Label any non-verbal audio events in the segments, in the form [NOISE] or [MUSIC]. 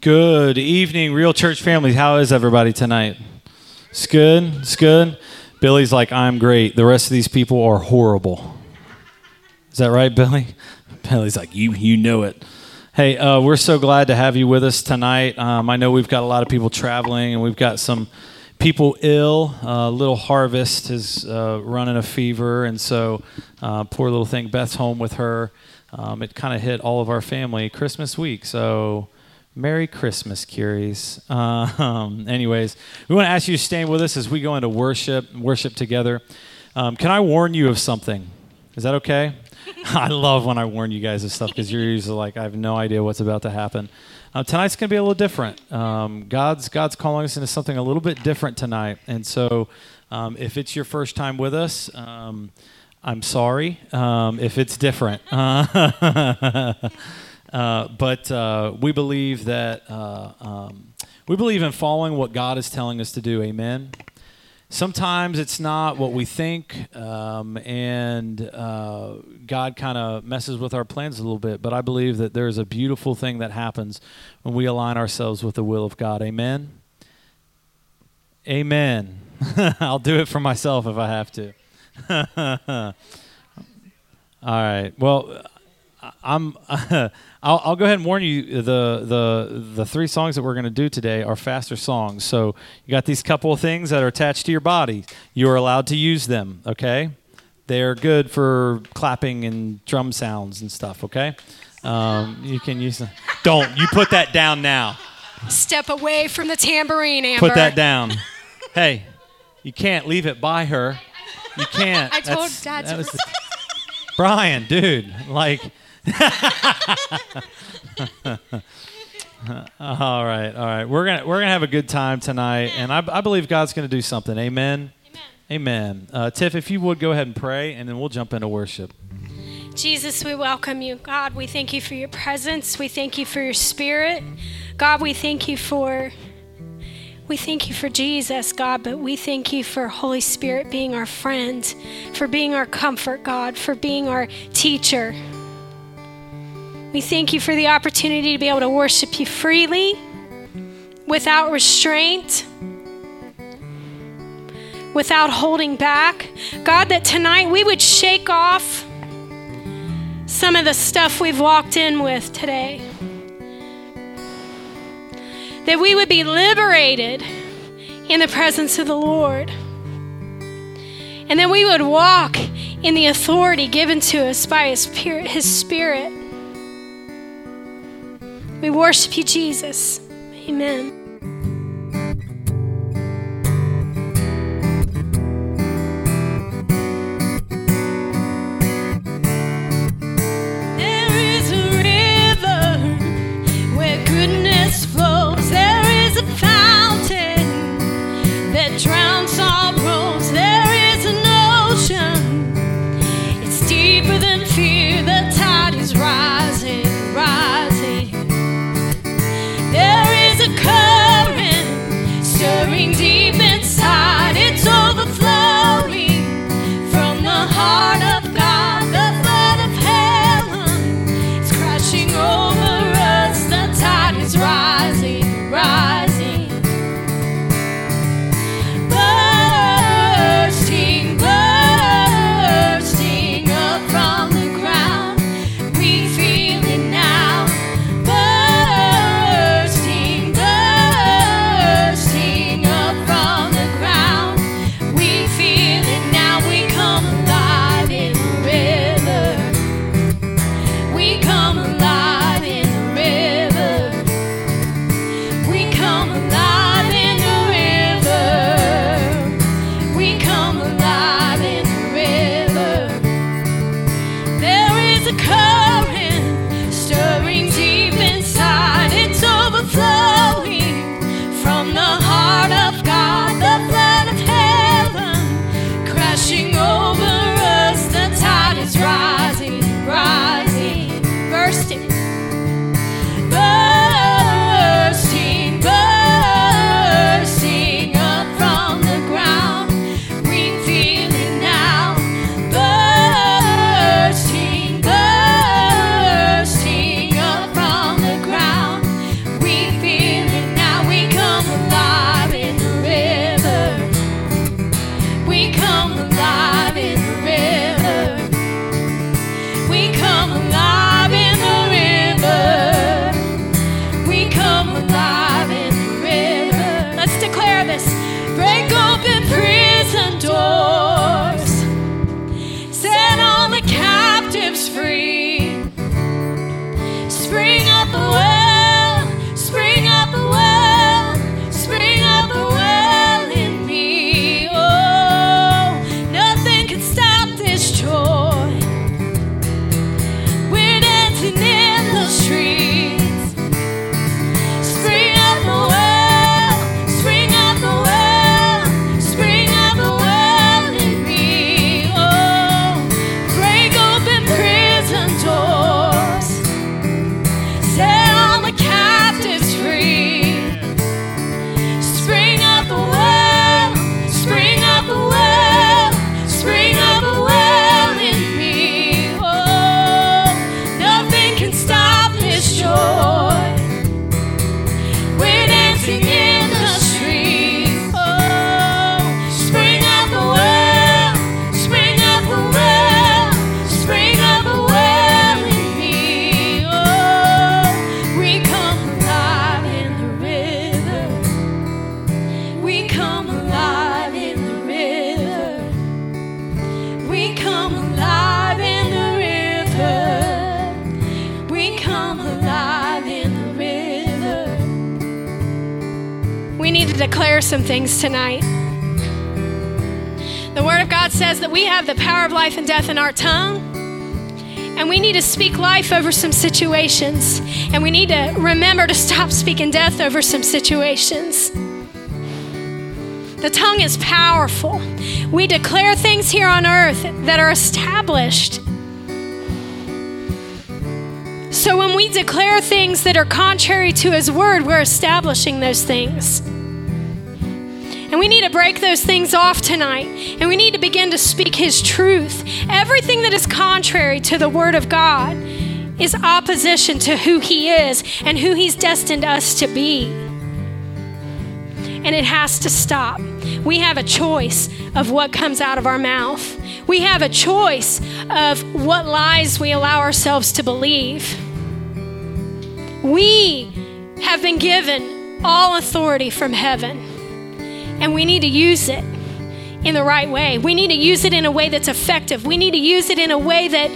Good evening, Real Church family. How is everybody tonight? It's good. It's good. Billy's like, I'm great. The rest of these people are horrible. Is that right, Billy? [LAUGHS] Billy's like, you, you know it. Hey, uh, we're so glad to have you with us tonight. Um, I know we've got a lot of people traveling, and we've got some people ill. Uh, little Harvest is uh, running a fever, and so uh, poor little thing, Beth's home with her. Um, it kind of hit all of our family Christmas week, so Merry Christmas, Curies. Uh, um, [LAUGHS] anyways, we want to ask you to stand with us as we go into worship, worship together. Um, can I warn you of something? Is that okay? [LAUGHS] I love when I warn you guys of stuff because you're usually like, I have no idea what's about to happen. Uh, tonight's going to be a little different. Um, God's God's calling us into something a little bit different tonight, and so um, if it's your first time with us. Um, I'm sorry um, if it's different. Uh, [LAUGHS] but uh, we believe that uh, um, we believe in following what God is telling us to do. Amen. Sometimes it's not what we think, um, and uh, God kind of messes with our plans a little bit. But I believe that there's a beautiful thing that happens when we align ourselves with the will of God. Amen. Amen. [LAUGHS] I'll do it for myself if I have to. [LAUGHS] All right. Well, I'm. [LAUGHS] I'll, I'll, go ahead and warn you. The the the three songs that we're going to do today are faster songs. So you got these couple of things that are attached to your body. You are allowed to use them. Okay, they're good for clapping and drum sounds and stuff. Okay, um, you can use them. Don't you put that down now. Step away from the tambourine, Amber. Put that down. hey, you can't leave it by her. You can't. I told Dad to. Brian, dude, like [LAUGHS] all right, all right. We're gonna we're gonna have a good time tonight, and I, I believe God's gonna do something. Amen. Amen. Amen. Uh, Tiff, if you would go ahead and pray, and then we'll jump into worship. Jesus, we welcome you. God, we thank you for your presence. We thank you for your spirit. God, we thank you for we thank you for Jesus, God, but we thank you for Holy Spirit being our friend, for being our comfort, God, for being our teacher. We thank you for the opportunity to be able to worship you freely, without restraint, without holding back. God, that tonight we would shake off some of the stuff we've walked in with today. That we would be liberated in the presence of the Lord. And that we would walk in the authority given to us by His Spirit. We worship you, Jesus. Amen. Declare some things tonight. The Word of God says that we have the power of life and death in our tongue. And we need to speak life over some situations. And we need to remember to stop speaking death over some situations. The tongue is powerful. We declare things here on earth that are established. So when we declare things that are contrary to His word, we're establishing those things. And we need to break those things off tonight. And we need to begin to speak His truth. Everything that is contrary to the Word of God is opposition to who He is and who He's destined us to be and it has to stop. We have a choice of what comes out of our mouth. We have a choice of what lies we allow ourselves to believe. We have been given all authority from heaven, and we need to use it in the right way. We need to use it in a way that's effective. We need to use it in a way that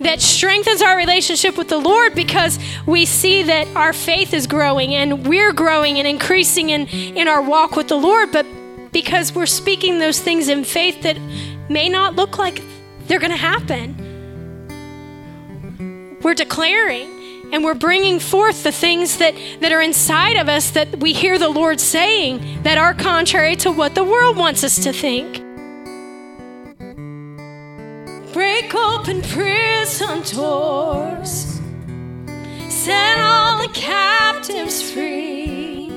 that strengthens our relationship with the Lord because we see that our faith is growing and we're growing and increasing in, in our walk with the Lord, but because we're speaking those things in faith that may not look like they're going to happen. We're declaring and we're bringing forth the things that, that are inside of us that we hear the Lord saying that are contrary to what the world wants us to think. Break open prison doors, set all the captives free.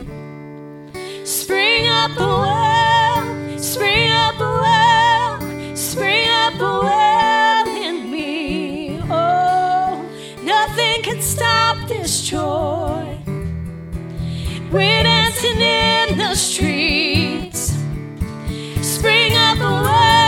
Spring up a well, spring up a well, spring up a well this joy. We're dancing in the streets. Spring up a well,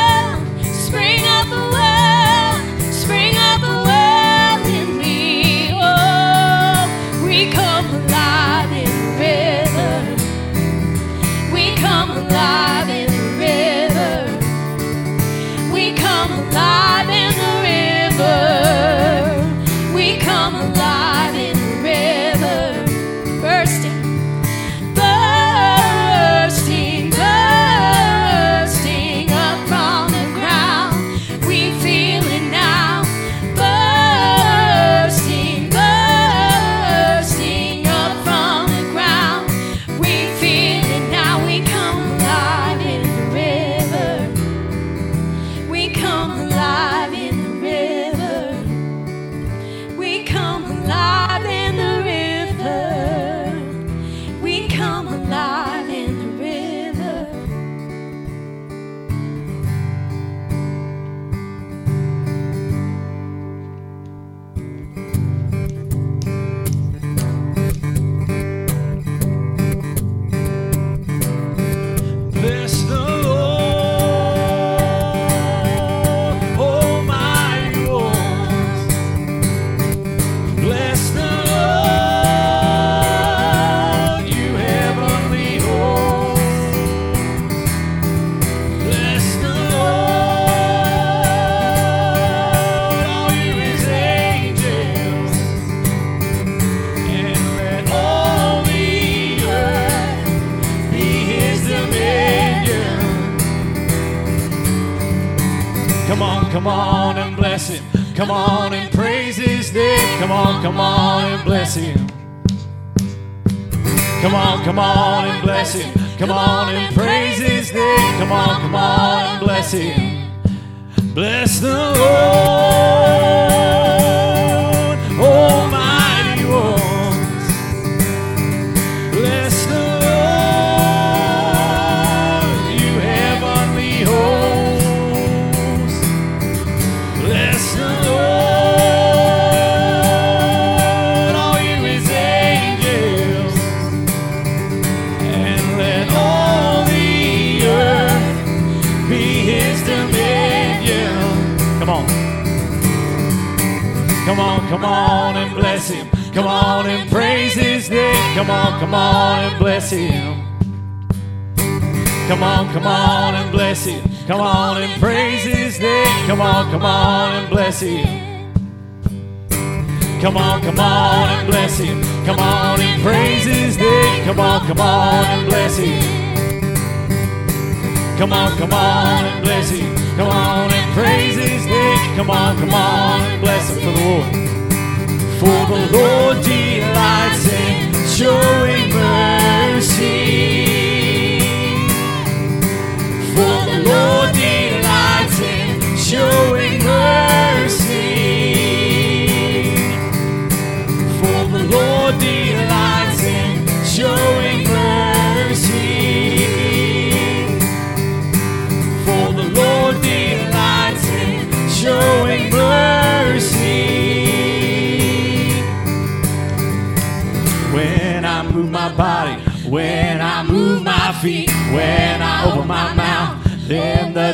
For the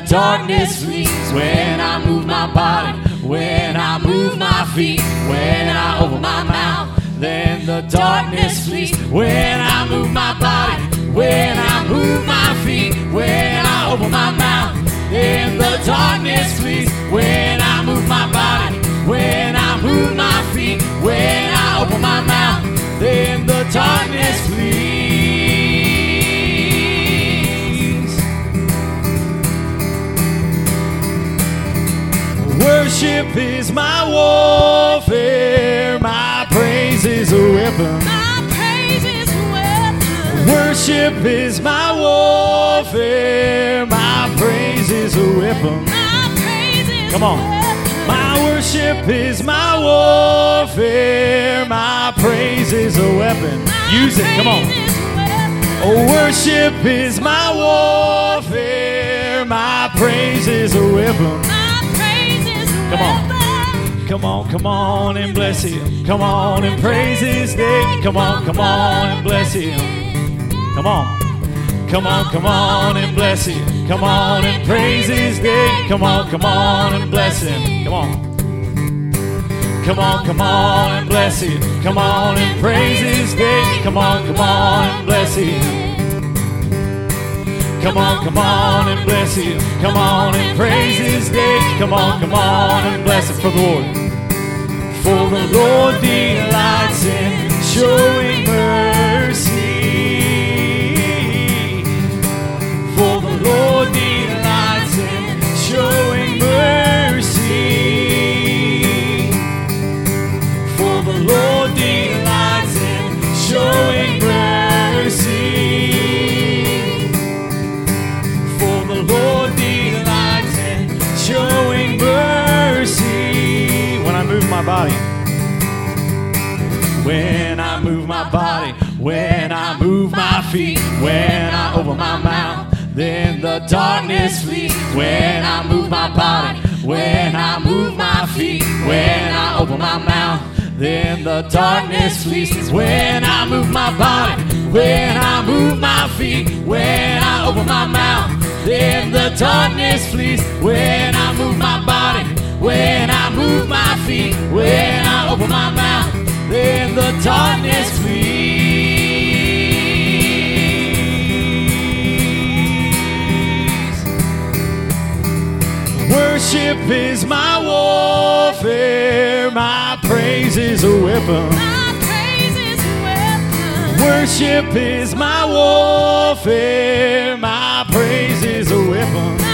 darkness flees. When I move my body, when I move my feet, when I open my mouth, then the darkness flees. When I move my body, when I move my feet, when I open my mouth, then the darkness flees. When I move my body, when I move my feet, when I open my mouth, then the darkness flees. Worship is my warfare, my praise is a weapon. My praise is a weapon. Worship is my warfare, my praise is a weapon. My praise is. Come on. weapon. My worship is my warfare, my praise is a weapon. My Use it, come on. praise is a weapon. Oh, worship is my warfare, my praise is a weapon. Come on. Come on, come on and bless him. Come on and praise his name. Come on, come on and bless him. Come on. Come on, come on and bless him. Come on and praise his name. Come on, come on and bless him. Come on. Come on, come on and bless him. Come on and praise his name. Come on, come on and bless him. Come on, come on and bless him. Come on and praise his name. Come on, come on and bless him for the Lord. For the Lord delights in showing when I move my body, when I move my feet, when I open my mouth, then the darkness flees. When I move my body, when I move my feet, when I open my mouth, then the darkness flees. When I move my body, when I move my feet, when I open my mouth, then the darkness flees. When I move my body, when I move my feet, when I open my mouth, then the darkness flees. Worship is my warfare, my praise is a weapon. My praise is a weapon. Worship is my warfare, my praise is a weapon.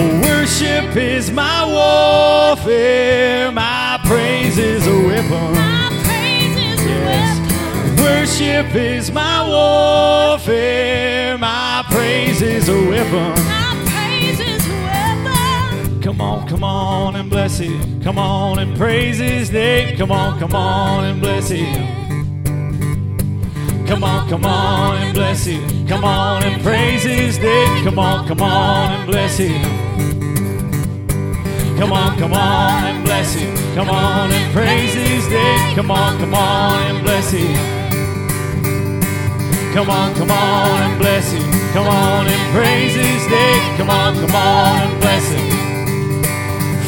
Oh, worship is my warfare, my praise is a weapon. My praise is a Yes. weapon. Worship is my warfare, my praise is a weapon. My praise is a weapon. Come on, come on and bless him. Come on and praise his name. Come on, come on and bless him. Come on, come on and bless him. Come on and praise his name. Come on, come on and bless him. Come on, come on and bless him. Come on and praise his name. Come on, come on and bless him. Come on, come on and bless him. Come on and praise his name. Come on, come on and bless him.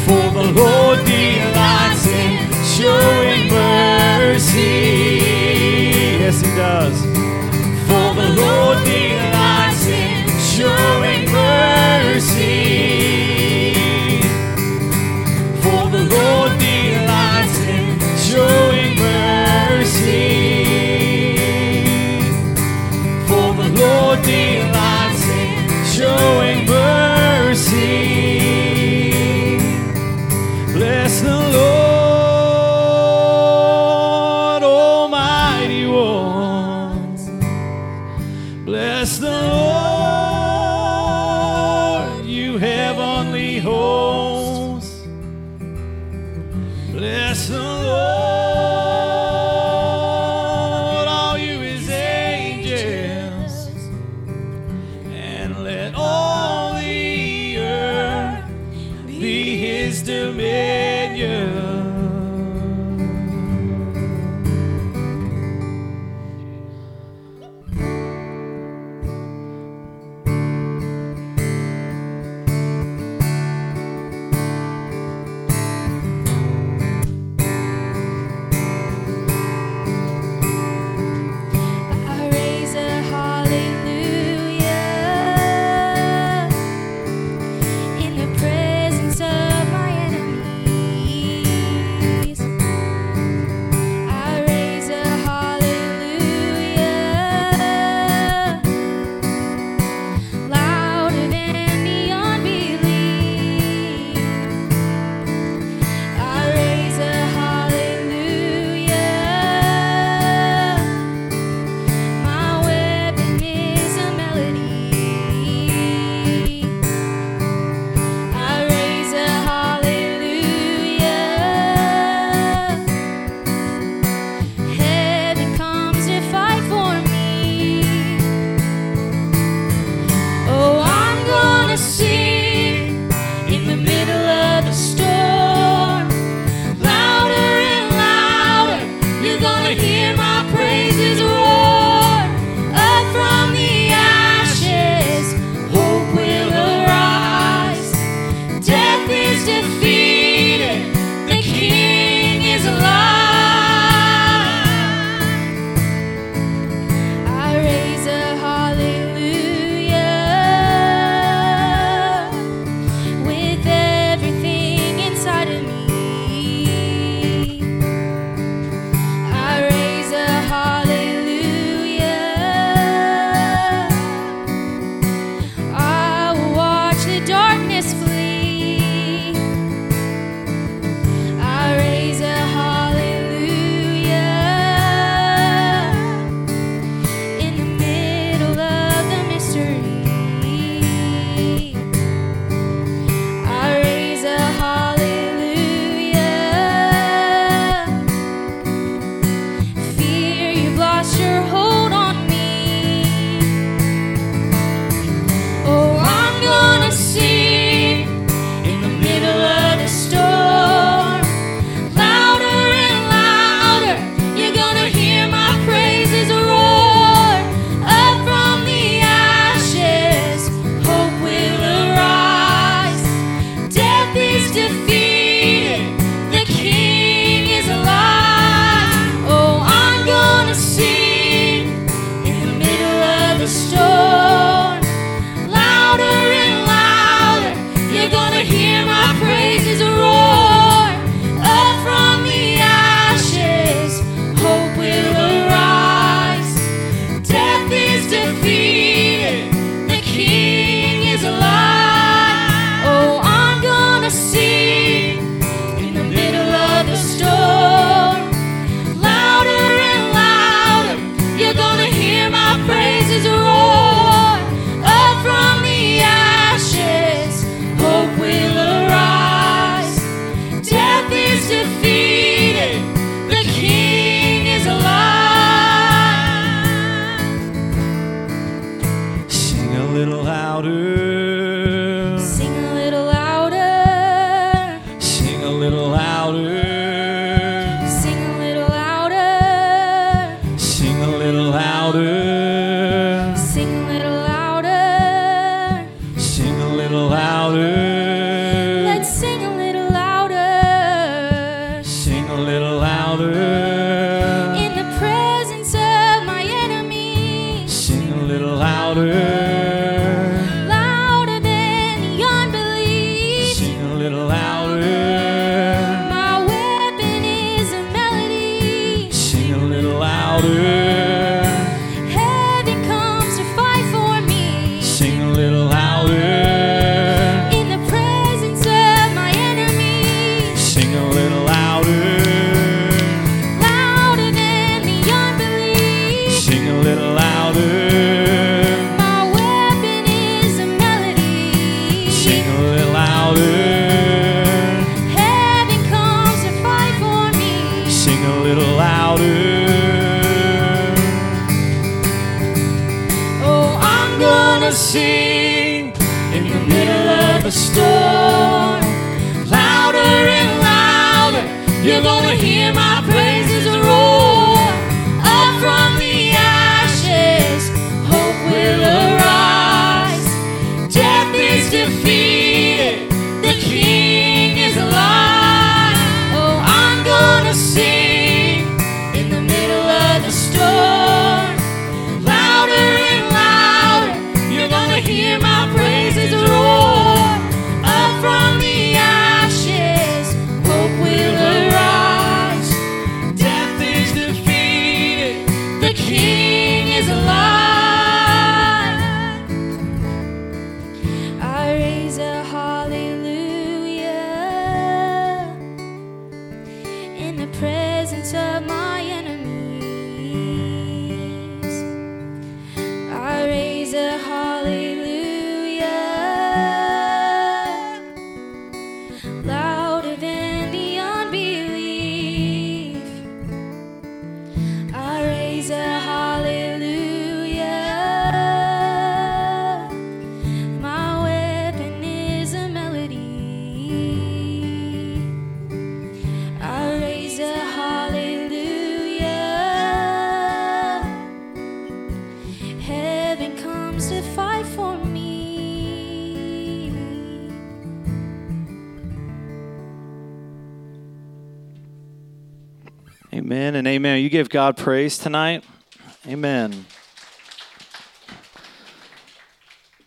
For the Lord delights in showing mercy yes, He does. For the Lord delights in showing mercy. For the Lord delights in showing mercy. For the Lord delights in showing Amen and amen. You give God praise tonight. Amen.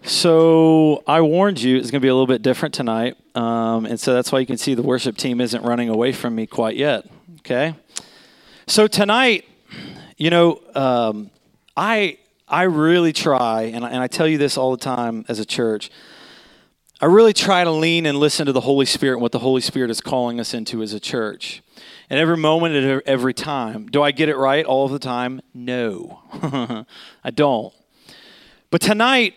So I warned you it's going to be a little bit different tonight, um, and so that's why you can see the worship team isn't running away from me quite yet. Okay. So tonight, you know, um, I I really try, and I, and I tell you this all the time as a church. I really try to lean and listen to the Holy Spirit and what the Holy Spirit is calling us into as a church. And every moment and every time. Do I get it right all of the time? No, [LAUGHS] I don't. But tonight,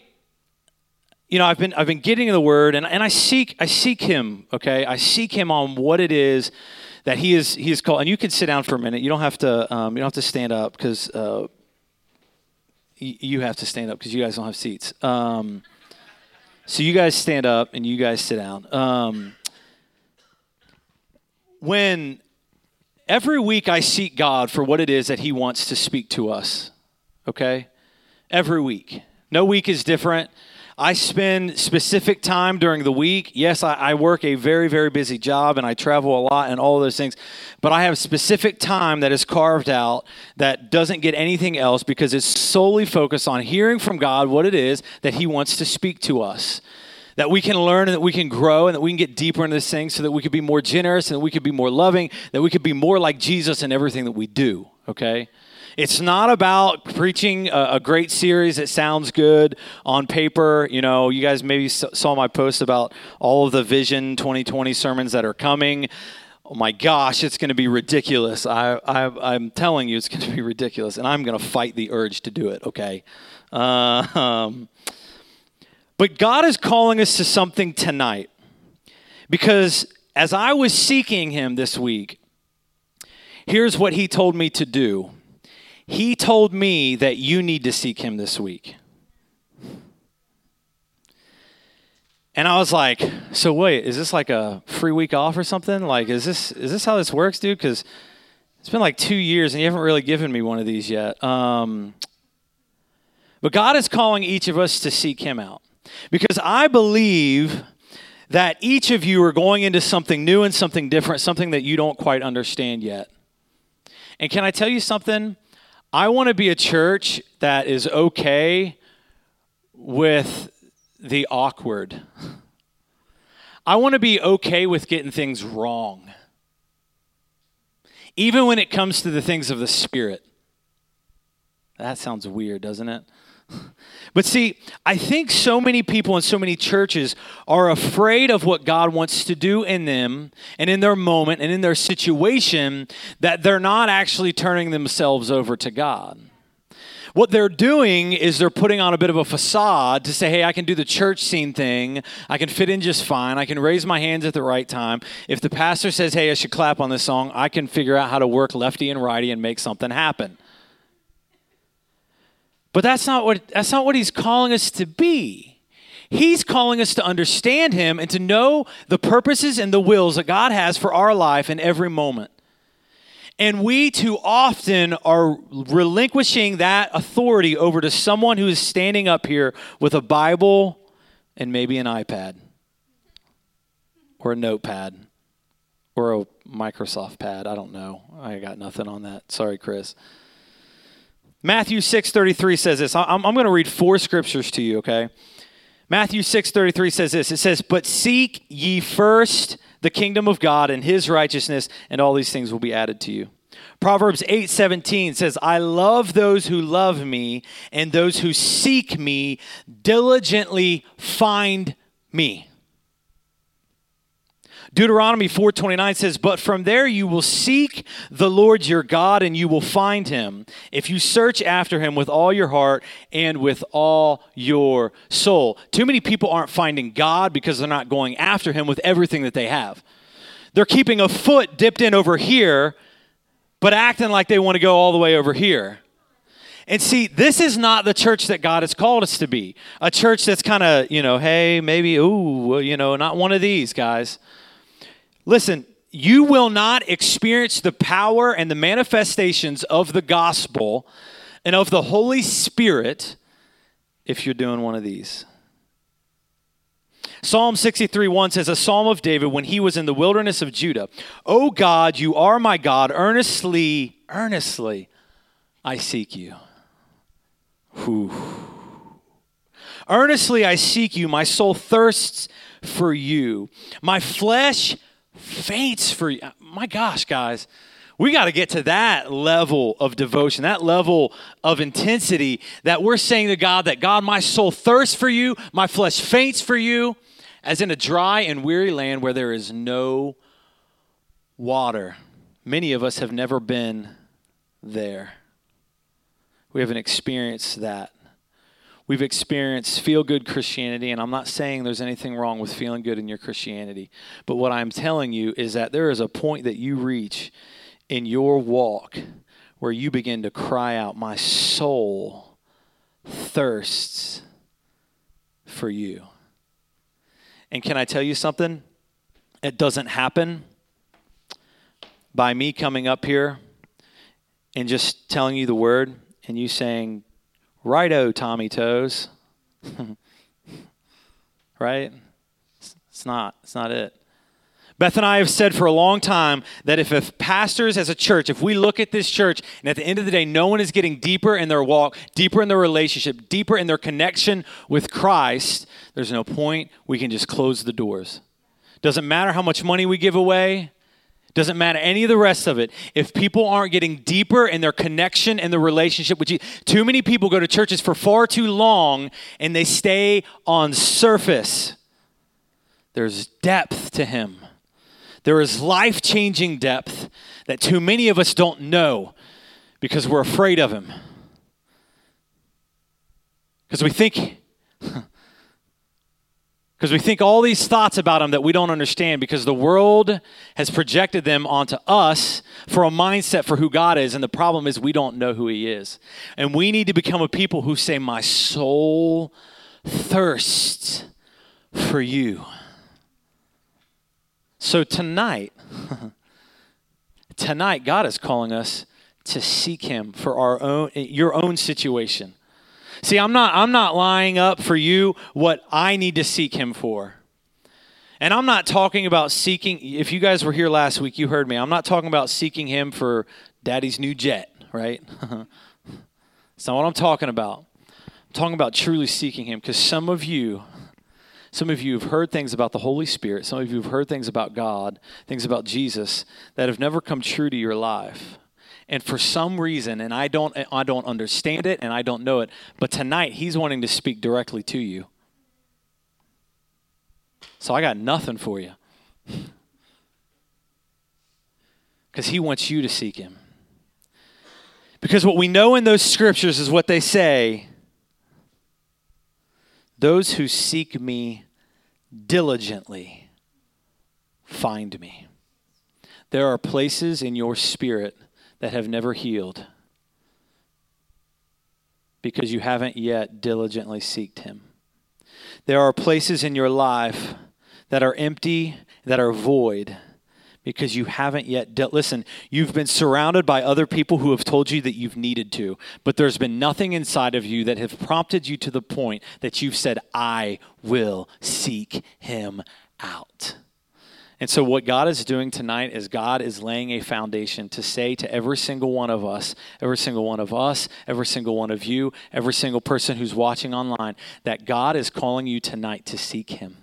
you know, I've been I've been getting in the Word, and, and I seek I seek Him. Okay, I seek Him on what it is that He is He is called. And you can sit down for a minute. You don't have to um, you don't have to stand up because uh, y- you have to stand up because you guys don't have seats. Um, so you guys stand up and you guys sit down. Um, when every week I seek God for what it is that He wants to speak to us, okay? Every week. No week is different. I spend specific time during the week. Yes, I, I work a very, very busy job and I travel a lot and all those things, but I have specific time that is carved out that doesn't get anything else because it's solely focused on hearing from God what it is that He wants to speak to us that we can learn and that we can grow and that we can get deeper into this thing so that we could be more generous and that we could be more loving, that we could be more like Jesus in everything that we do, okay? It's not about preaching a, a great series that sounds good on paper. You know, you guys maybe saw my post about all of the Vision 2020 sermons that are coming. Oh my gosh, it's going to be ridiculous. I, I, I'm telling you, it's going to be ridiculous. And I'm going to fight the urge to do it, okay? Uh, um, but God is calling us to something tonight. Because as I was seeking Him this week, here's what He told me to do. He told me that you need to seek Him this week. And I was like, so wait, is this like a free week off or something? Like, is this is this how this works, dude? Because it's been like two years and you haven't really given me one of these yet. Um, but God is calling each of us to seek Him out. Because I believe that each of you are going into something new and something different, something that you don't quite understand yet. And can I tell you something? I want to be a church that is okay with the awkward. I want to be okay with getting things wrong, even when it comes to the things of the Spirit. That sounds weird, doesn't it? But see, I think so many people in so many churches are afraid of what God wants to do in them and in their moment and in their situation that they're not actually turning themselves over to God. What they're doing is they're putting on a bit of a facade to say, hey, I can do the church scene thing. I can fit in just fine. I can raise my hands at the right time. If the pastor says, hey, I should clap on this song, I can figure out how to work lefty and righty and make something happen. But that's not what that's not what he's calling us to be. He's calling us to understand him and to know the purposes and the wills that God has for our life in every moment. And we too often are relinquishing that authority over to someone who is standing up here with a Bible and maybe an iPad or a notepad or a Microsoft pad. I don't know. I got nothing on that. Sorry, Chris. Matthew 6:33 says this. I'm, I'm going to read four scriptures to you, okay? Matthew 6:33 says this. It says, "But seek ye first the kingdom of God and his righteousness, and all these things will be added to you." Proverbs 8:17 says, "I love those who love me, and those who seek me diligently find me." Deuteronomy 4:29 says, "But from there you will seek the Lord your God and you will find him if you search after him with all your heart and with all your soul." Too many people aren't finding God because they're not going after him with everything that they have. They're keeping a foot dipped in over here but acting like they want to go all the way over here. And see, this is not the church that God has called us to be. A church that's kind of, you know, hey, maybe, ooh, you know, not one of these guys. Listen, you will not experience the power and the manifestations of the gospel and of the Holy Spirit if you're doing one of these. Psalm 63 1 says, A psalm of David when he was in the wilderness of Judah. O God, you are my God. Earnestly, earnestly, I seek you. Whew. Earnestly I seek you. My soul thirsts for you. My flesh faints for you. My gosh, guys, we got to get to that level of devotion, that level of intensity that we're saying to God that God, my soul thirsts for you, my flesh faints for you, as in a dry and weary land where there is no water. Many of us have never been there. We haven't experienced that. We've experienced feel good Christianity, and I'm not saying there's anything wrong with feeling good in your Christianity. But what I'm telling you is that there is a point that you reach in your walk where you begin to cry out, My soul thirsts for you. And can I tell you something? It doesn't happen by me coming up here and just telling you the word and you saying, Righto, Tommy Toes. [LAUGHS] right? It's not. It's not it. Beth and I have said for a long time that if, if pastors as a church, if we look at this church and at the end of the day, no one is getting deeper in their walk, deeper in their relationship, deeper in their connection with Christ, there's no point. We can just close the doors. Doesn't matter how much money we give away, doesn't matter any of the rest of it. If people aren't getting deeper in their connection and their relationship with you, too many people go to churches for far too long and they stay on surface. There's depth to him. There is life changing depth that too many of us don't know because we're afraid of him. Because we think [LAUGHS] because we think all these thoughts about him that we don't understand because the world has projected them onto us for a mindset for who God is. And the problem is we don't know who he is. And we need to become a people who say, My soul thirsts for you. So tonight, [LAUGHS] tonight, God is calling us to seek him for our own your own situation. See, I'm not I'm not lying up for you what I need to seek him for. And I'm not talking about seeking if you guys were here last week, you heard me. I'm not talking about seeking him for daddy's new jet, right? [LAUGHS] That's not what I'm talking about. I'm talking about truly seeking him because some of you some of you have heard things about the Holy Spirit. Some of you have heard things about God, things about Jesus that have never come true to your life and for some reason and i don't i don't understand it and i don't know it but tonight he's wanting to speak directly to you. So i got nothing for you. [SIGHS] Because he wants you to seek him. Because what we know in those scriptures is what they say those who seek me diligently find me. There are places in your spirit that have never healed because you haven't yet diligently seeked him. There are places in your life that are empty, that are void, because you haven't yet dealt. Listen, you've been surrounded by other people who have told you that you've needed to, but there's been nothing inside of you that have prompted you to the point that you've said, I will seek him out. And so, what God is doing tonight is God is laying a foundation to say to every single one of us, every single one of us, every single one of you, every single person who's watching online, that God is calling you tonight to seek Him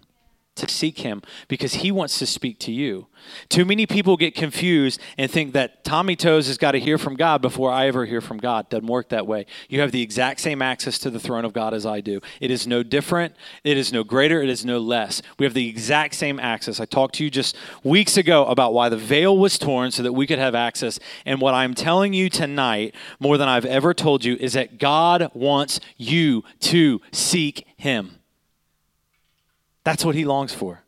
to seek him because he wants to speak to you. Too many people get confused and think that Tommy Toes has got to hear from God before I ever hear from God. Doesn't work that way. You have the exact same access to the throne of God as I do. It is no different, it is no greater, it is no less. We have the exact same access. I talked to you just weeks ago about why the veil was torn so that we could have access. And what I'm telling you tonight, more than I've ever told you, is that God wants you to seek him. That's what he longs for.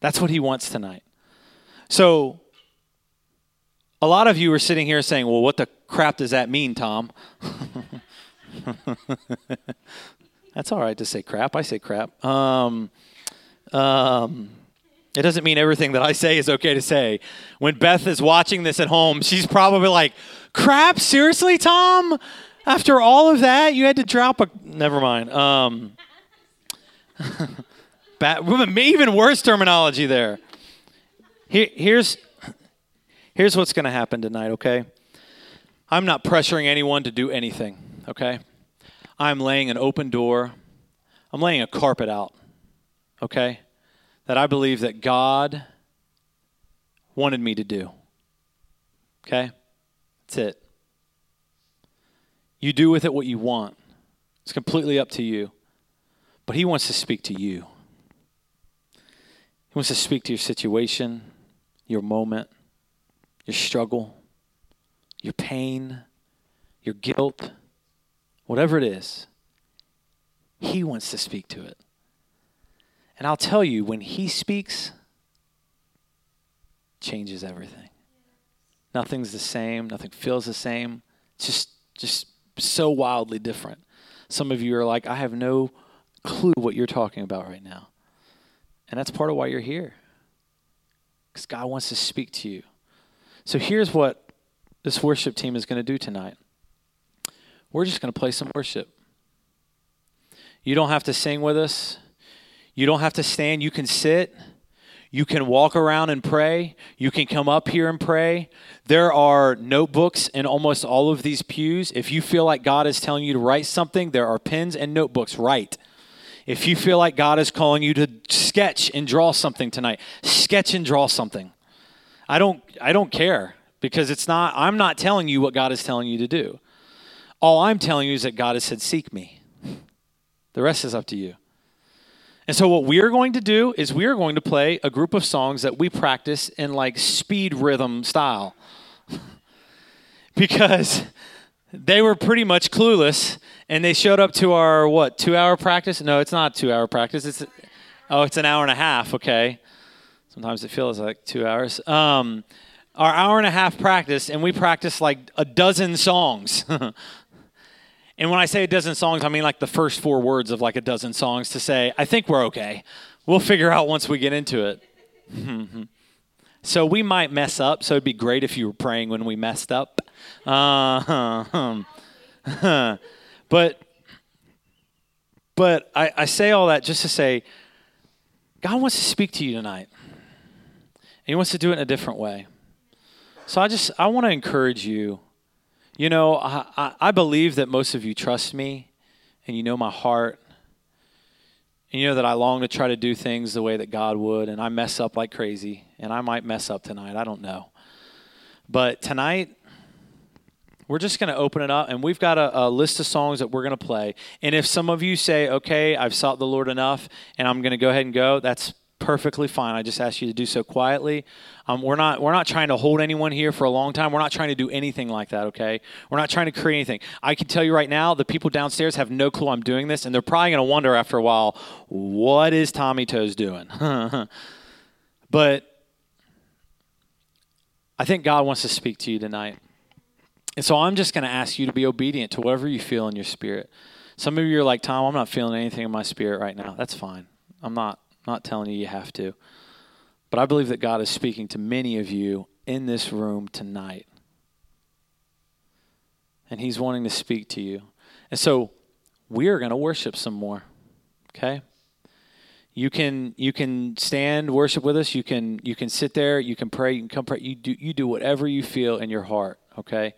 That's what he wants tonight. So, a lot of you are sitting here saying, well, what the crap does that mean, Tom? [LAUGHS] That's all right to say crap. I say crap. Um, um, it doesn't mean everything that I say is okay to say. When Beth is watching this at home, she's probably like, crap, seriously, Tom? After all of that, you had to drop a. Never mind. Um, [LAUGHS] Bad, even worse terminology there. Here, here's, here's what's going to happen tonight, okay? I'm not pressuring anyone to do anything, okay? I'm laying an open door. I'm laying a carpet out, okay? That I believe that God wanted me to do. Okay? That's it. You do with it what you want. It's completely up to you. But He wants to speak to you. He wants to speak to your situation, your moment, your struggle, your pain, your guilt, whatever it is. He wants to speak to it. And I'll tell you, when He speaks, changes everything. Nothing's the same, nothing feels the same. It's just just so wildly different. Some of you are like, I have no clue what you're talking about right now. And that's part of why you're here. Because God wants to speak to you. So here's what this worship team is going to do tonight we're just going to play some worship. You don't have to sing with us, you don't have to stand. You can sit. You can walk around and pray. You can come up here and pray. There are notebooks in almost all of these pews. If you feel like God is telling you to write something, there are pens and notebooks. Write. If you feel like God is calling you to sketch and draw something tonight, sketch and draw something. I don't I don't care because it's not I'm not telling you what God is telling you to do. All I'm telling you is that God has said seek me. The rest is up to you. And so what we are going to do is we are going to play a group of songs that we practice in like speed rhythm style. [LAUGHS] because they were pretty much clueless and they showed up to our what two hour practice? No it's not two hour practice. It's oh it's an hour and a half okay. Sometimes it feels like two hours. Um, our hour and a half practice and we practiced like a dozen songs. [LAUGHS] And when i say a dozen songs i mean like the first four words of like a dozen songs to say i think we're okay. We'll figure out once we get into it. [LAUGHS] So we might mess up so it'd be great if you were praying when we messed up. Uh, [LAUGHS] but but I, I say all that just to say God wants to speak to you tonight. And he wants to do it in a different way. So I just I want to encourage you. You know, I, I, I believe that most of you trust me and you know my heart. And you know that I long to try to do things the way that God would, and I mess up like crazy, and I might mess up tonight. I don't know. But tonight, we're just going to open it up and we've got a, a, list of songs that we're going to play. And if some of you say okay i've sought the lord enough and i'm going to go ahead and go that's perfectly fine. I just ask you to do so quietly. Um, we're not we're not trying to hold anyone here for a long time. We're not trying to do anything like that okay? We're not trying to create anything. I can tell you right now the people downstairs have no clue i'm doing this and they're probably going to wonder after a while what is tommy toes doing? [LAUGHS] But i think god wants to speak to you tonight And so I'm just going to ask you to be obedient to whatever you feel in your spirit. Some of you are like, Tom, I'm not feeling anything in my spirit right now. That's fine. I'm not not telling you you have to. But I believe that God is speaking to many of you in this room tonight. And He's wanting to speak to you. And so we are going to worship some more. Okay? You can you can stand worship with us. You can you can sit there. You can pray. You can come pray. You do you do whatever you feel in your heart. Okay,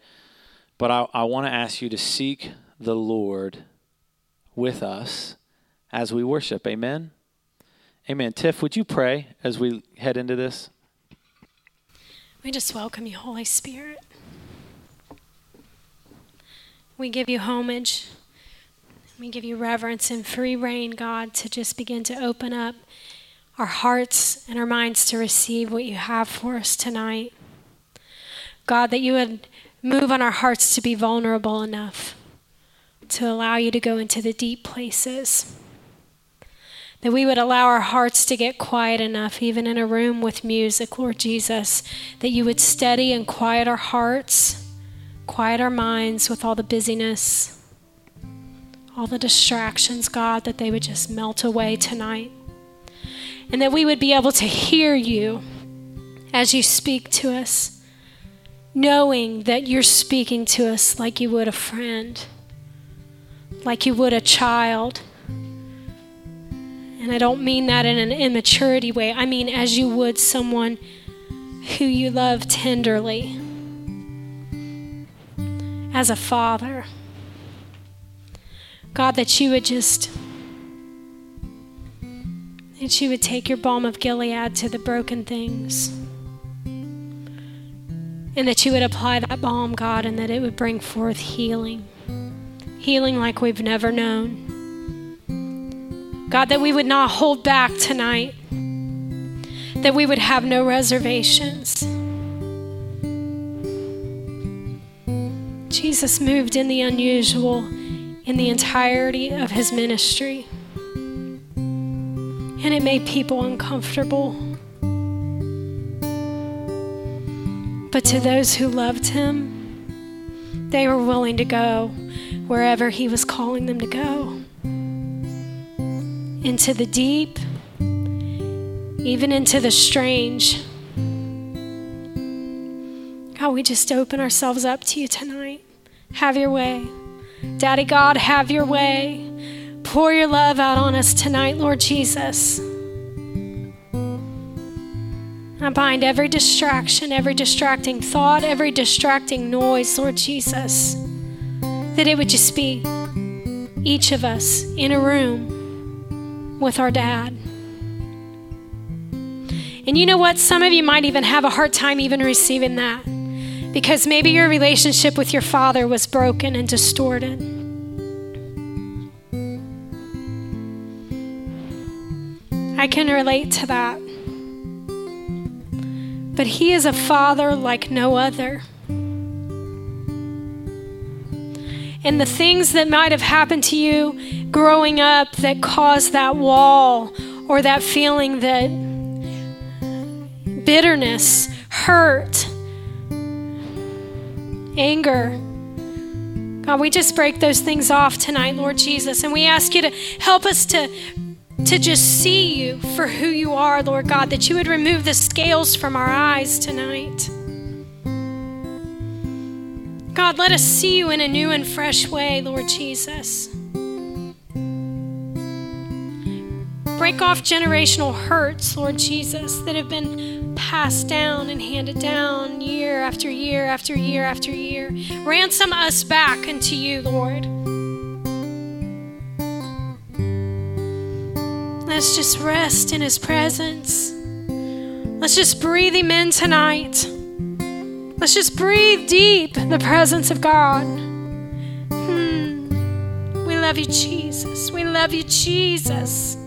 but I, I want to ask you to seek the Lord with us as we worship. Amen. Amen. Tiff, would you pray as we head into this? We just welcome you, Holy Spirit. We give you homage. We give you reverence and free reign, God, to just begin to open up our hearts and our minds to receive what you have for us tonight. God, that you would move on our hearts to be vulnerable enough to allow you to go into the deep places. That we would allow our hearts to get quiet enough, even in a room with music, Lord Jesus, that you would steady and quiet our hearts, quiet our minds with all the busyness all the distractions, God, that they would just melt away tonight. And that we would be able to hear you as you speak to us, knowing that you're speaking to us like you would a friend, like you would a child. And I don't mean that in an immaturity way, I mean as you would someone who you love tenderly, as a father. God, that you would just, that you would take your balm of Gilead to the broken things. And that you would apply that balm, God, and that it would bring forth healing. Healing like we've never known. God, that we would not hold back tonight. That we would have no reservations. Jesus moved in the unusual in the entirety of his ministry. And it made people uncomfortable. But to those who loved him, they were willing to go wherever he was calling them to go into the deep, even into the strange. God, we just open ourselves up to you tonight. Have your way. Daddy God, have your way. Pour your love out on us tonight, Lord Jesus. I bind every distraction, every distracting thought, every distracting noise, Lord Jesus. That it would just be each of us in a room with our dad. And you know what? Some of you might even have a hard time even receiving that because maybe your relationship with your father was broken and distorted. I can relate to that. But he is a father like no other. And the things that might have happened to you growing up that caused that wall or that feeling that bitterness, hurt, anger. God, we just break those things off tonight, Lord Jesus, and we ask you to help us to to just see you for who you are, Lord God, that you would remove the scales from our eyes tonight. God, let us see you in a new and fresh way, Lord Jesus. Break off generational hurts, Lord Jesus, that have been passed down and handed down year after year after year after year. Ransom us back unto you, Lord. Let's just rest in His presence. Let's just breathe Him in tonight. Let's just breathe deep the presence of God. Hmm. We love you, Jesus. We love you, Jesus.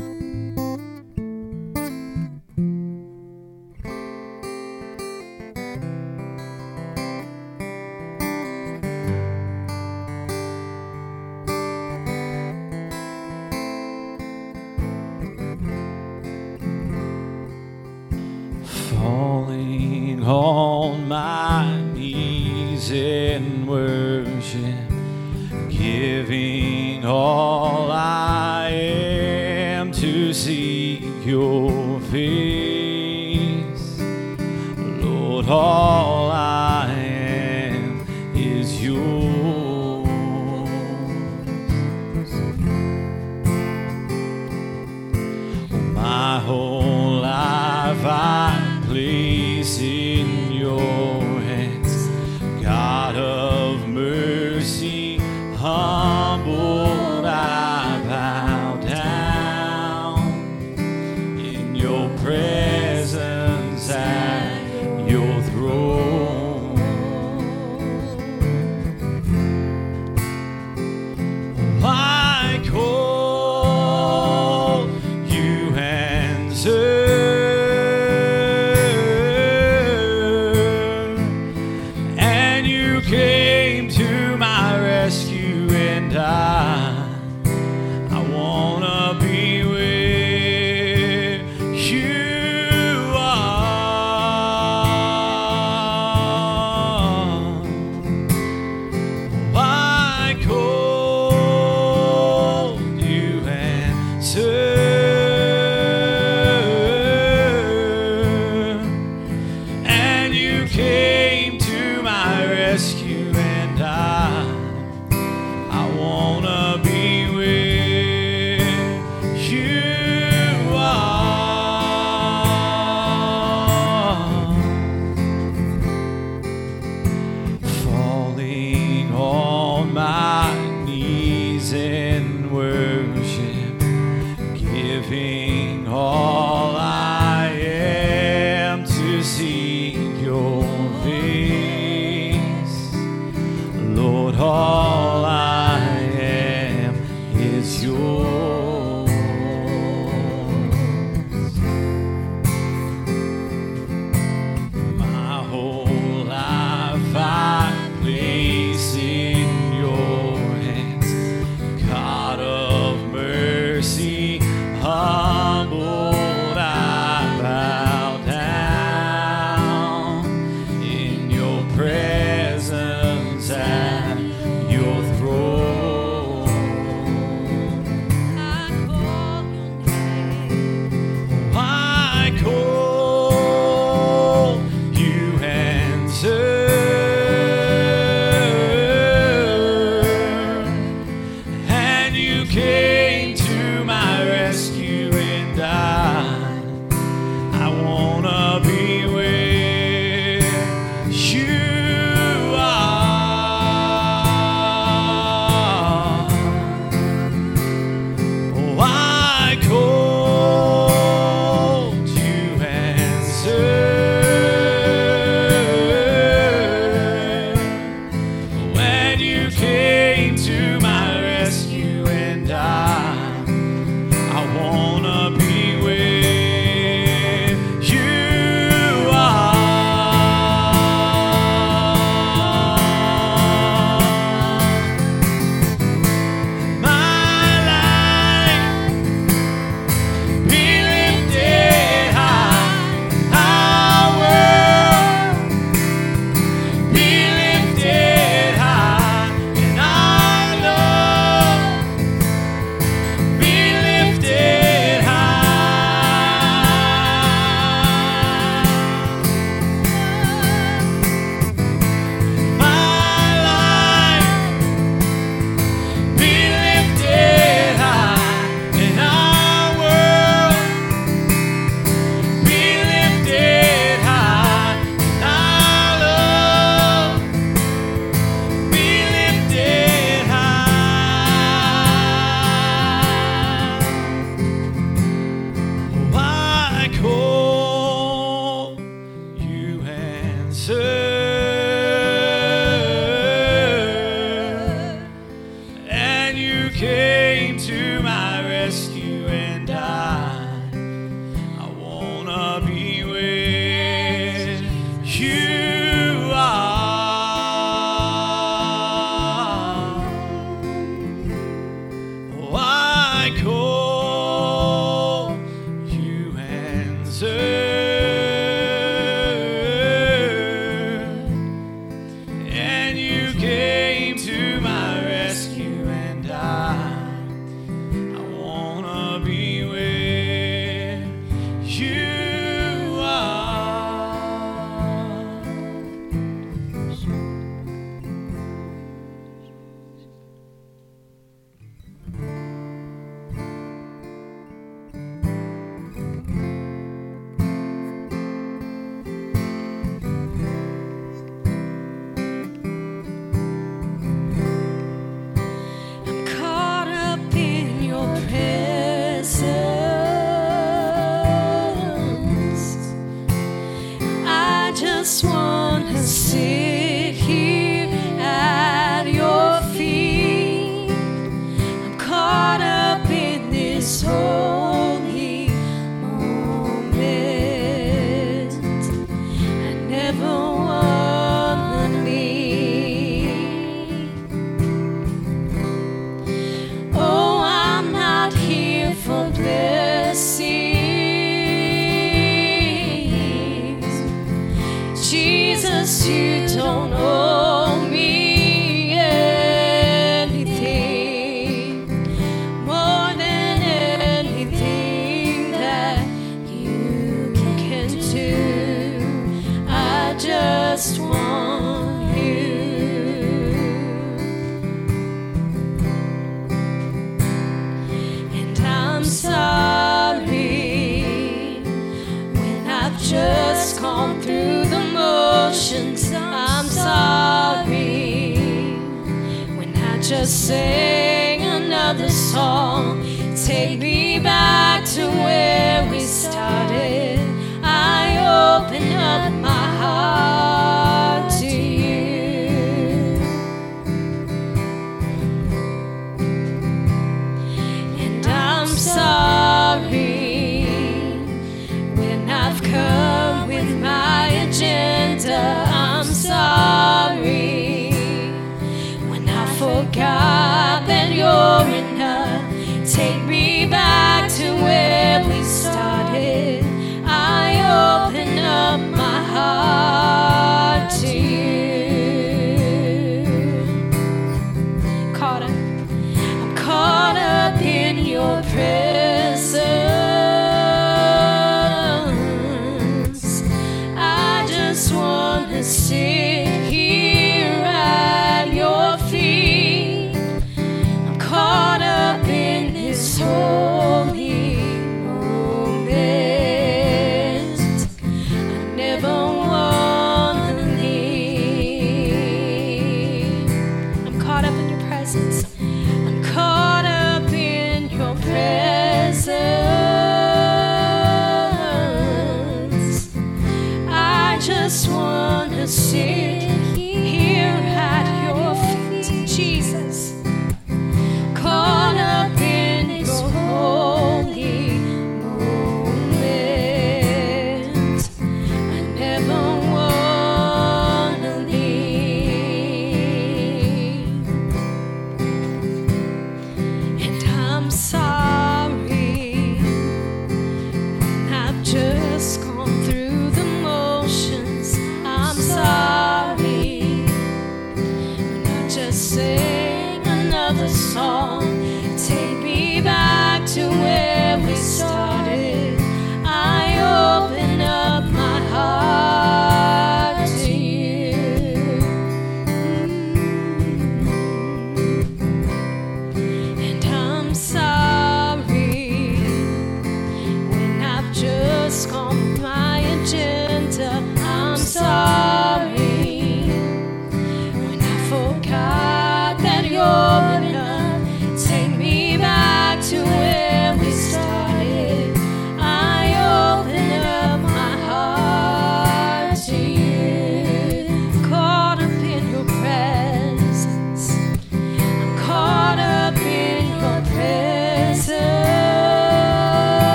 Just gone through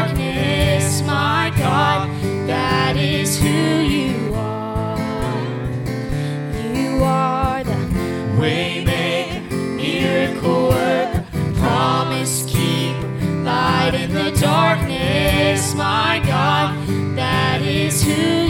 darkness, my God, that is who you are. You are the waymaker, miracle worker, promise keeper, light in the darkness, my God, that is who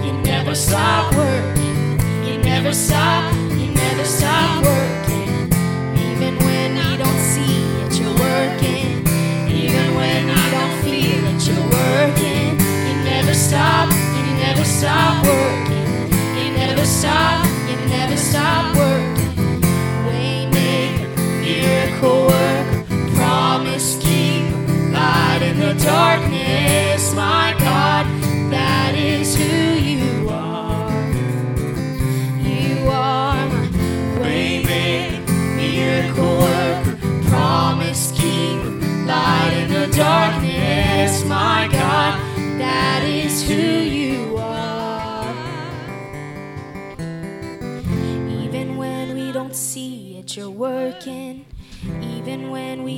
never stop working. You never stop, You never stop working. Even when I don't see it, you're working. Even when I don't feel it, you're working. You never stop, You never stop working. You never stop, You never stop working. Waymaker, miracle worker, promise keeper, light in the darkness, my God, that is who.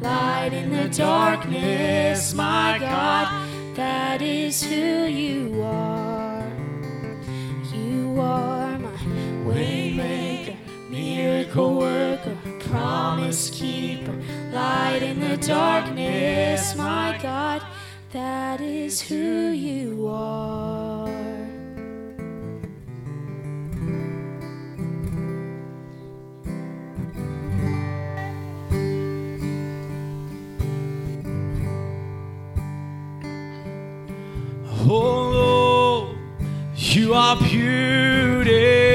light in the darkness, my God, that is who you are. You are my waymaker, miracle worker, promise keeper, light in the darkness, my God, that is who you are. Oh Lord, you are beautiful,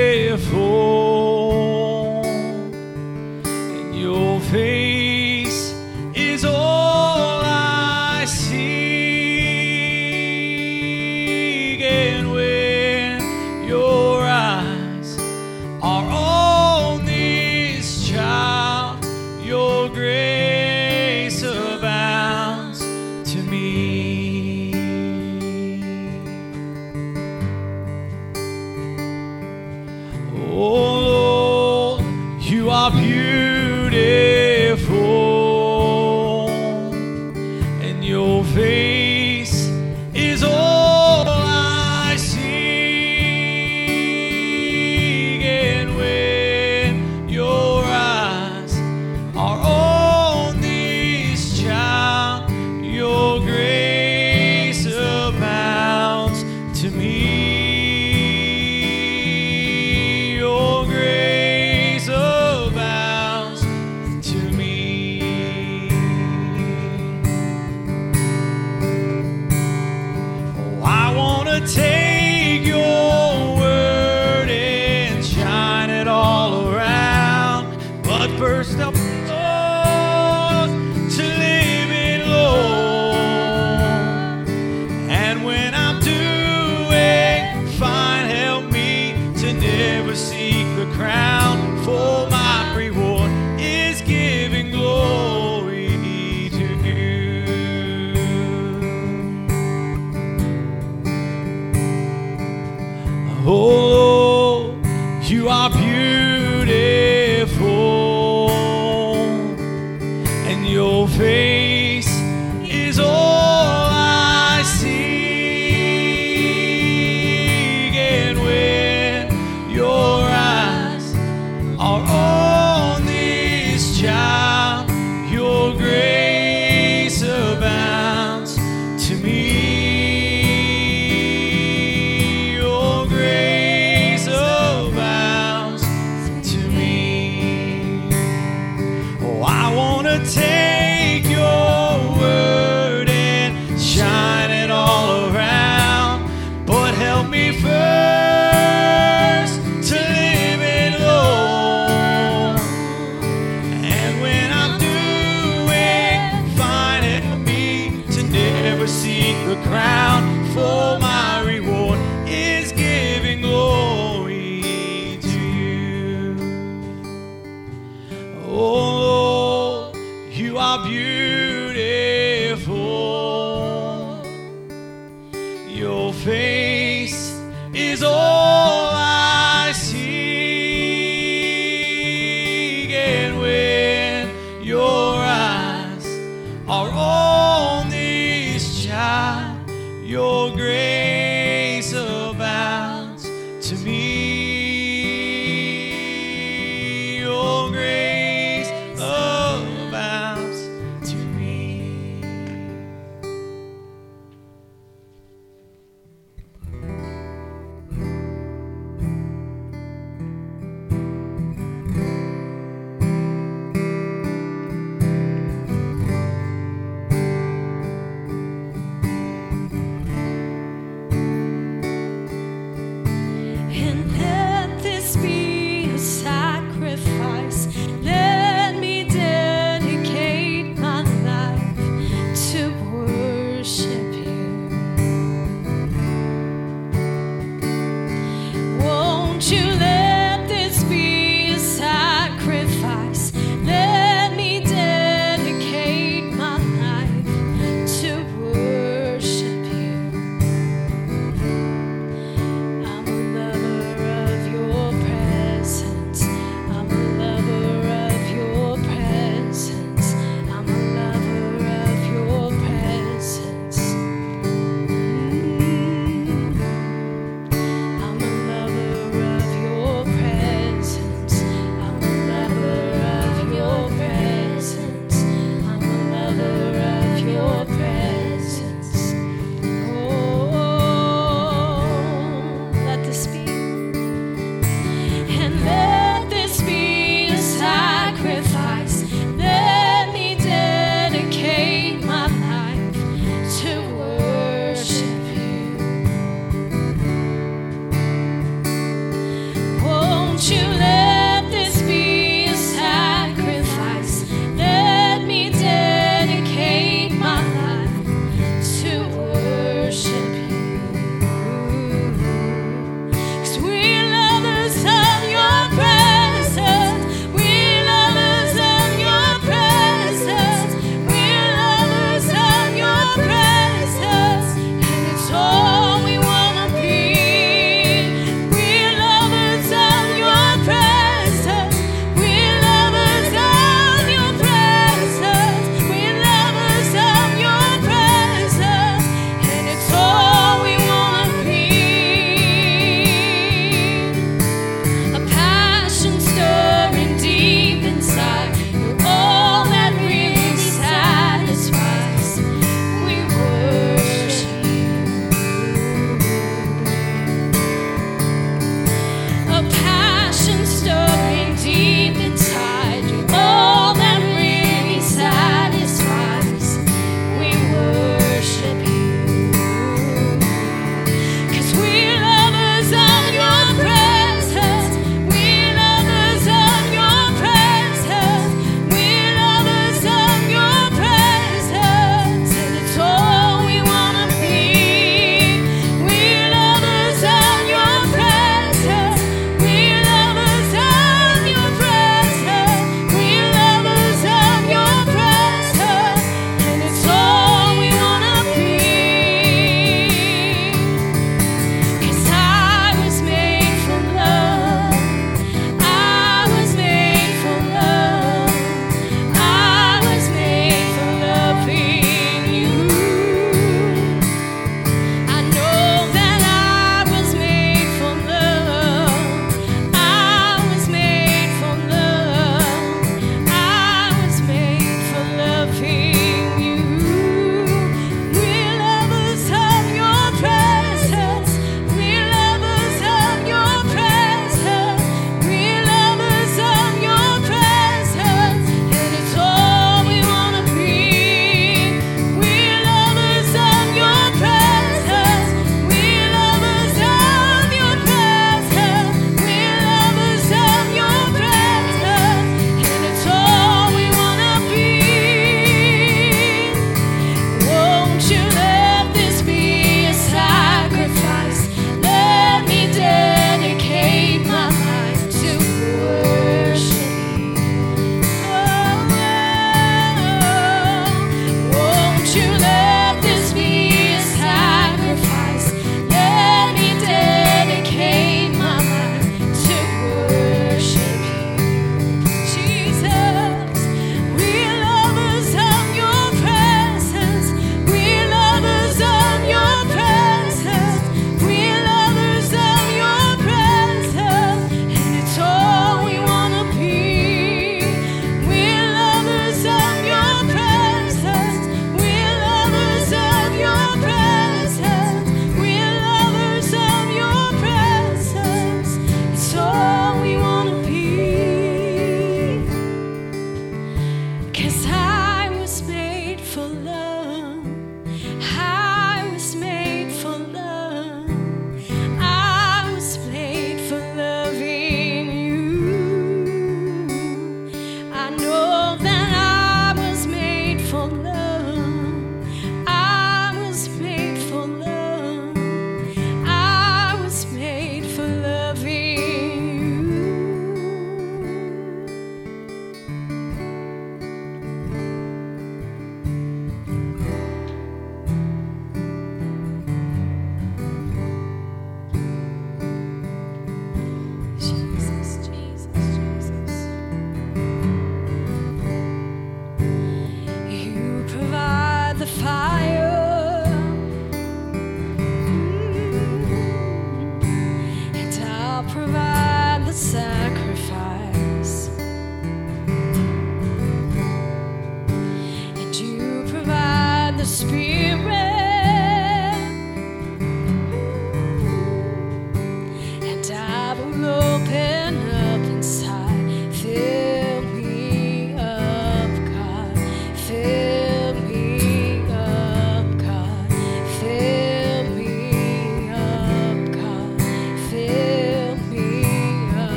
never seek the crown.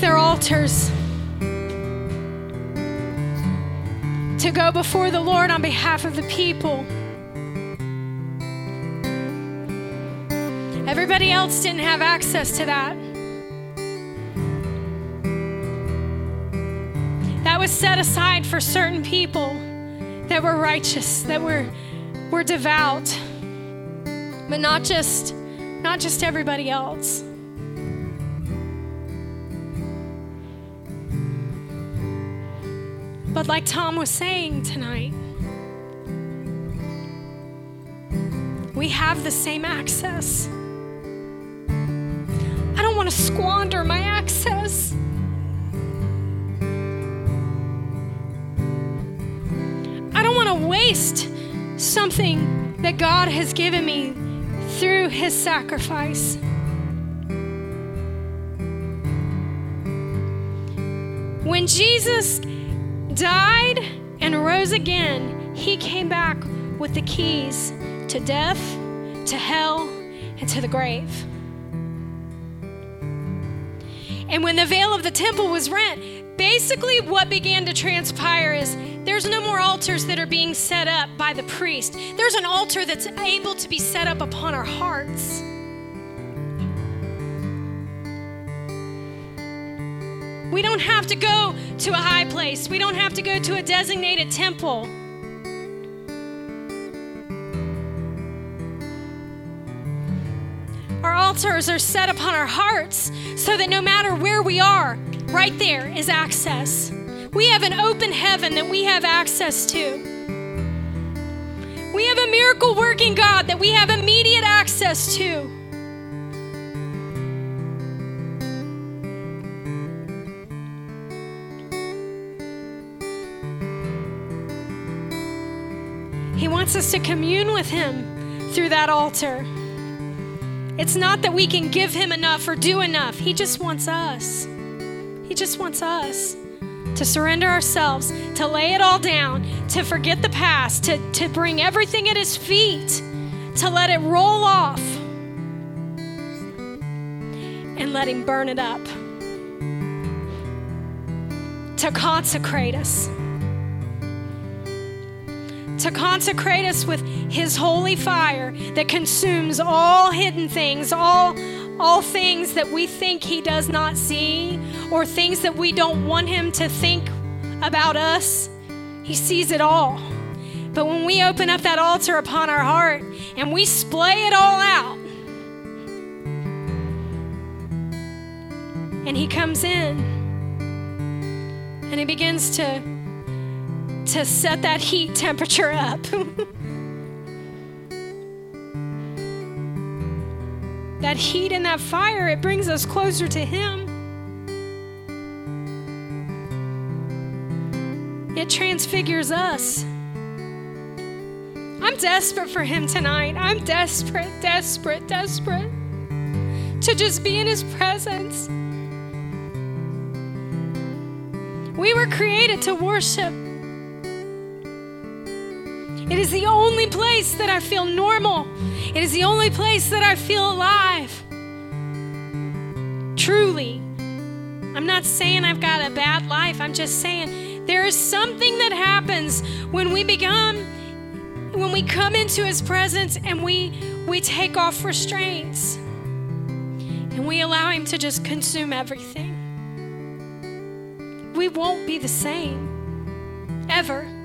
Their altars to go before the Lord on behalf of the people, everybody else didn't have access to that. That was set aside for certain people that were righteous, that were, were devout, but not just, not just everybody else. Like Tom was saying tonight, we have the same access. I don't want to squander my access. I don't want to waste something that God has given me through his sacrifice. When Jesus died and rose again, he came back with the keys to death, to hell, and to the grave. And when the veil of the temple was rent, basically what began to transpire is there's no more altars that are being set up by the priest. There's an altar that's able to be set up upon our hearts. We don't have to go to a high place. We don't have to go to a designated temple. Our altars are set upon our hearts so that no matter where we are, right there is access. We have an open heaven that we have access to. We have a miracle working God that we have immediate access to. Wants us to commune with Him through that altar. It's not that we can give Him enough or do enough. He just wants us. He just wants us to surrender ourselves, to lay it all down, to forget the past, to, to bring everything at His feet, to let it roll off, and let Him burn it up, to consecrate us to consecrate us with his holy fire that consumes all hidden things, all all things that we think he does not see or things that we don't want him to think about us. He sees it all. But when we open up that altar upon our heart and we splay it all out, and he comes in and he begins to to set that heat temperature up. [LAUGHS] that heat and that fire, it brings us closer to Him. It transfigures us. I'm desperate for Him tonight. I'm desperate, desperate, desperate to just be in His presence. We were created to worship. It is the only place that I feel normal. It is the only place that I feel alive. Truly. I'm not saying I've got a bad life. I'm just saying there is something that happens when we become when we come into his presence and we we take off restraints and we allow him to just consume everything. We won't be the same ever.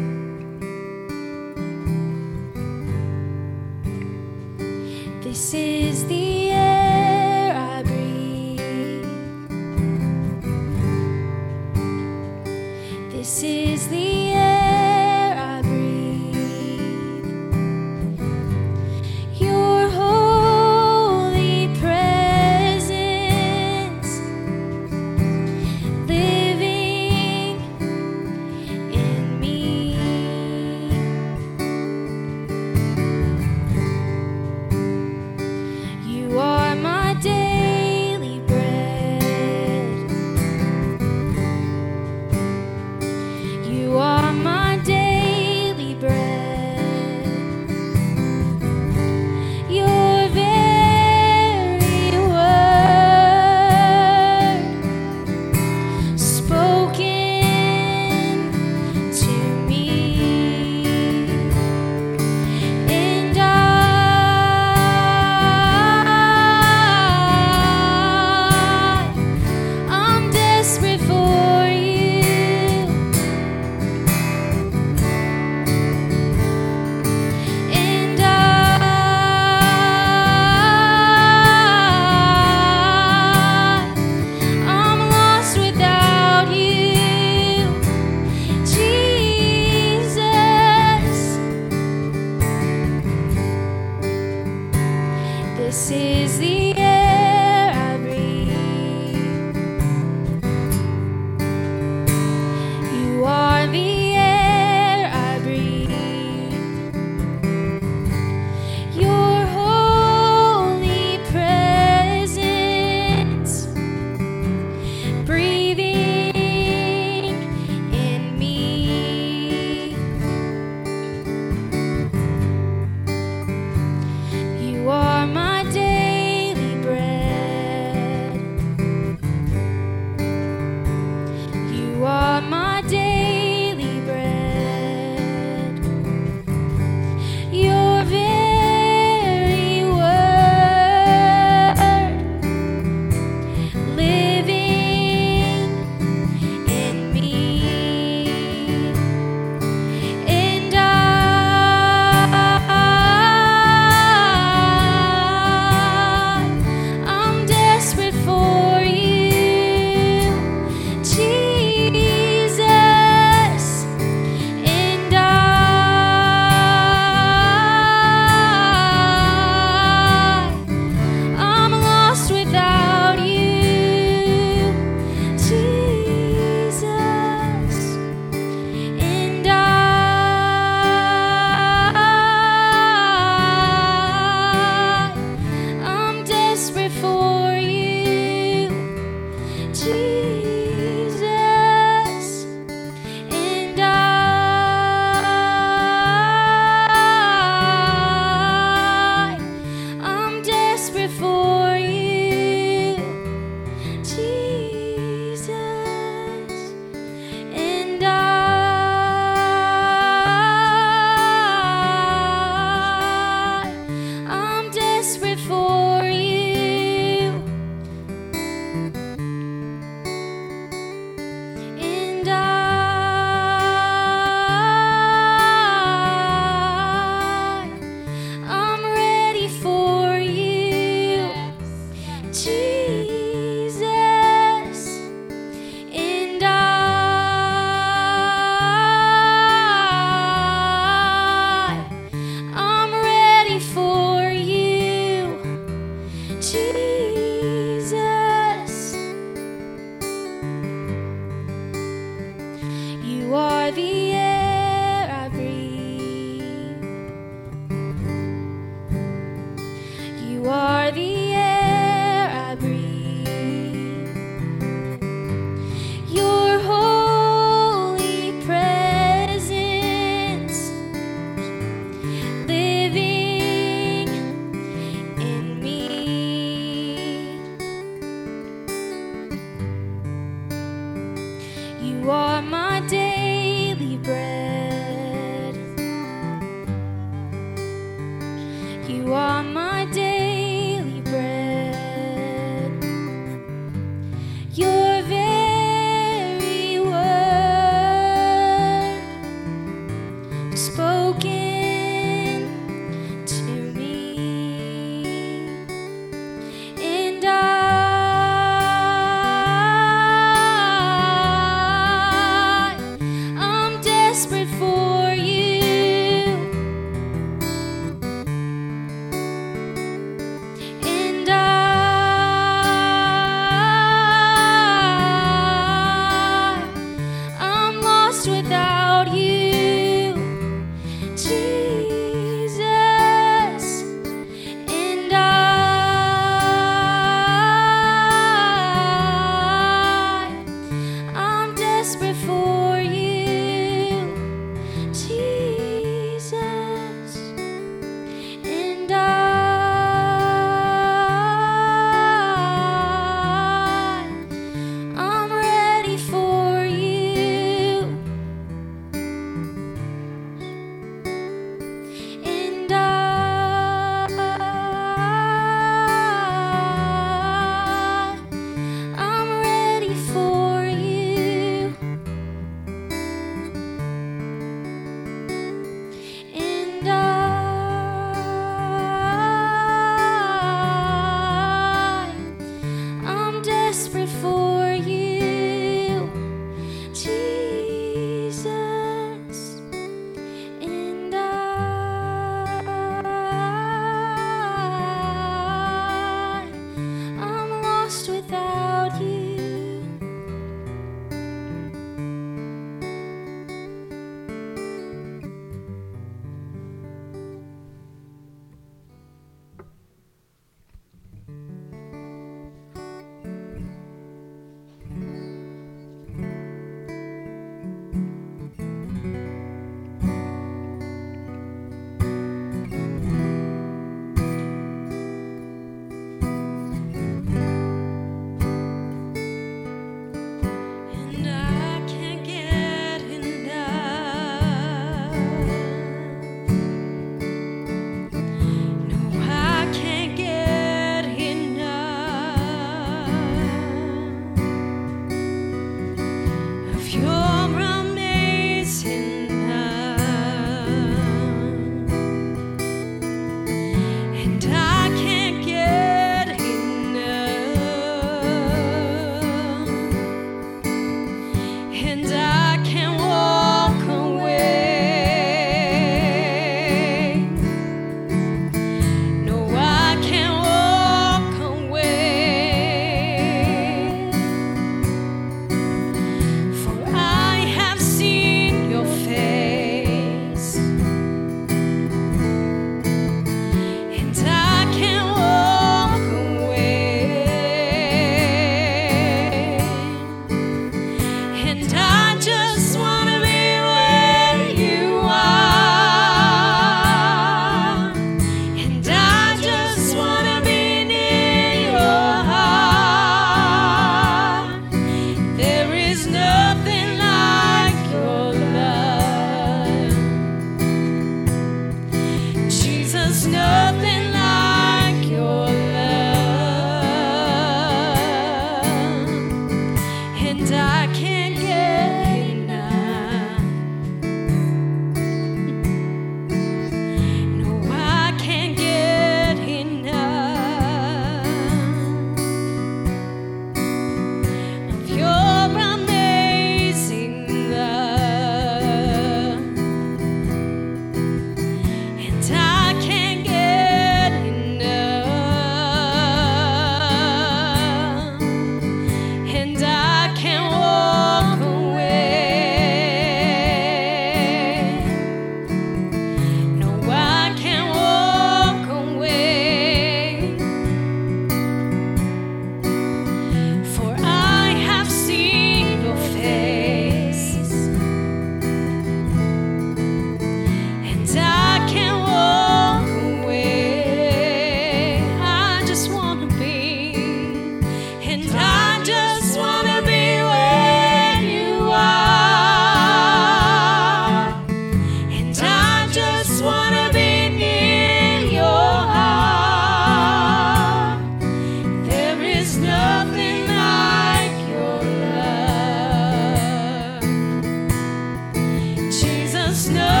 God,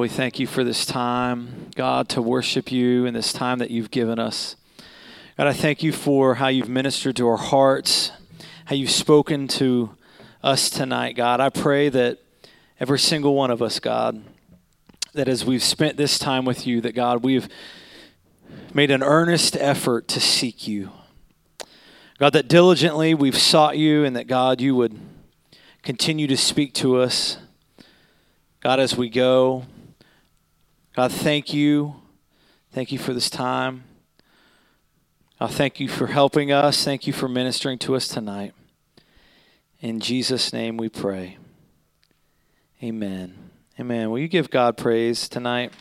we thank you for this time, God, to worship you in this time that you've given us. God, I thank you for how you've ministered to our hearts, how you've spoken to us tonight, God. I pray that every single one of us, God, that as we've spent this time with you, that God, we've made an earnest effort to seek you. God, that diligently we've sought you, and that God, you would continue to speak to us. God, as we go, God, thank you. Thank you for this time. God, thank you for helping us. Thank you for ministering to us tonight. In Jesus' name we pray. Amen. Amen. Will you give God praise tonight?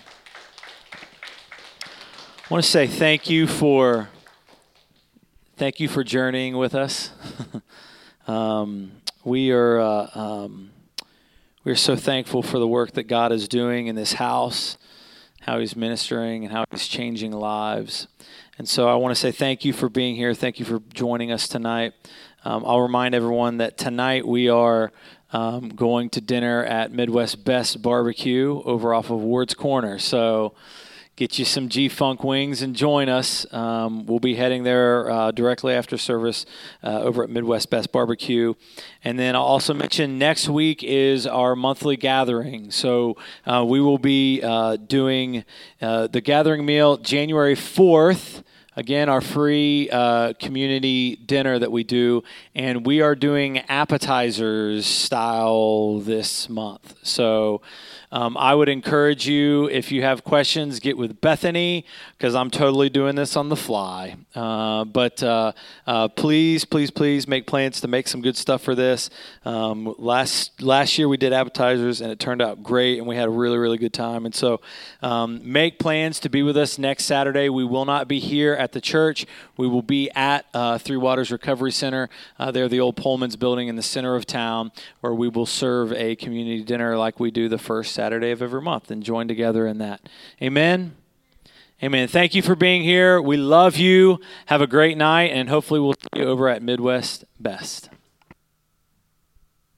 I want to say thank you for thank you for journeying with us. [LAUGHS] um, we are uh, um, we are so thankful for the work that God is doing in this house how he's ministering and how he's changing lives. And so I want to say thank you for being here. Thank you for joining us tonight. Um, I'll remind everyone that tonight we are um, going to dinner at Midwest Best Barbecue over off of Ward's Corner. So get you some G Funk wings and join us. Um, we'll be heading there uh, directly after service uh, over at Midwest Best Barbecue. And then I'll also mention next week is our monthly gathering. So uh, we will be uh, doing uh, the gathering meal January 4th. Again, our free uh, community dinner that we do, and we are doing appetizers style this month. So um, I would encourage you, if you have questions, get with Bethany because I'm totally doing this on the fly. Uh, but uh, uh, please, please, please make plans to make some good stuff for this. Um, last last year we did appetizers and it turned out great, and we had a really really good time. And so um, make plans to be with us next Saturday. We will not be here at the church. We will be at uh, Three Waters Recovery Center. Uh, they're the old Pullman's building in the center of town, where we will serve a community dinner like we do the first Saturday of every month and join together in that. Amen. Amen. Thank you for being here. We love you. Have a great night, and hopefully, we'll see you over at Midwest Best.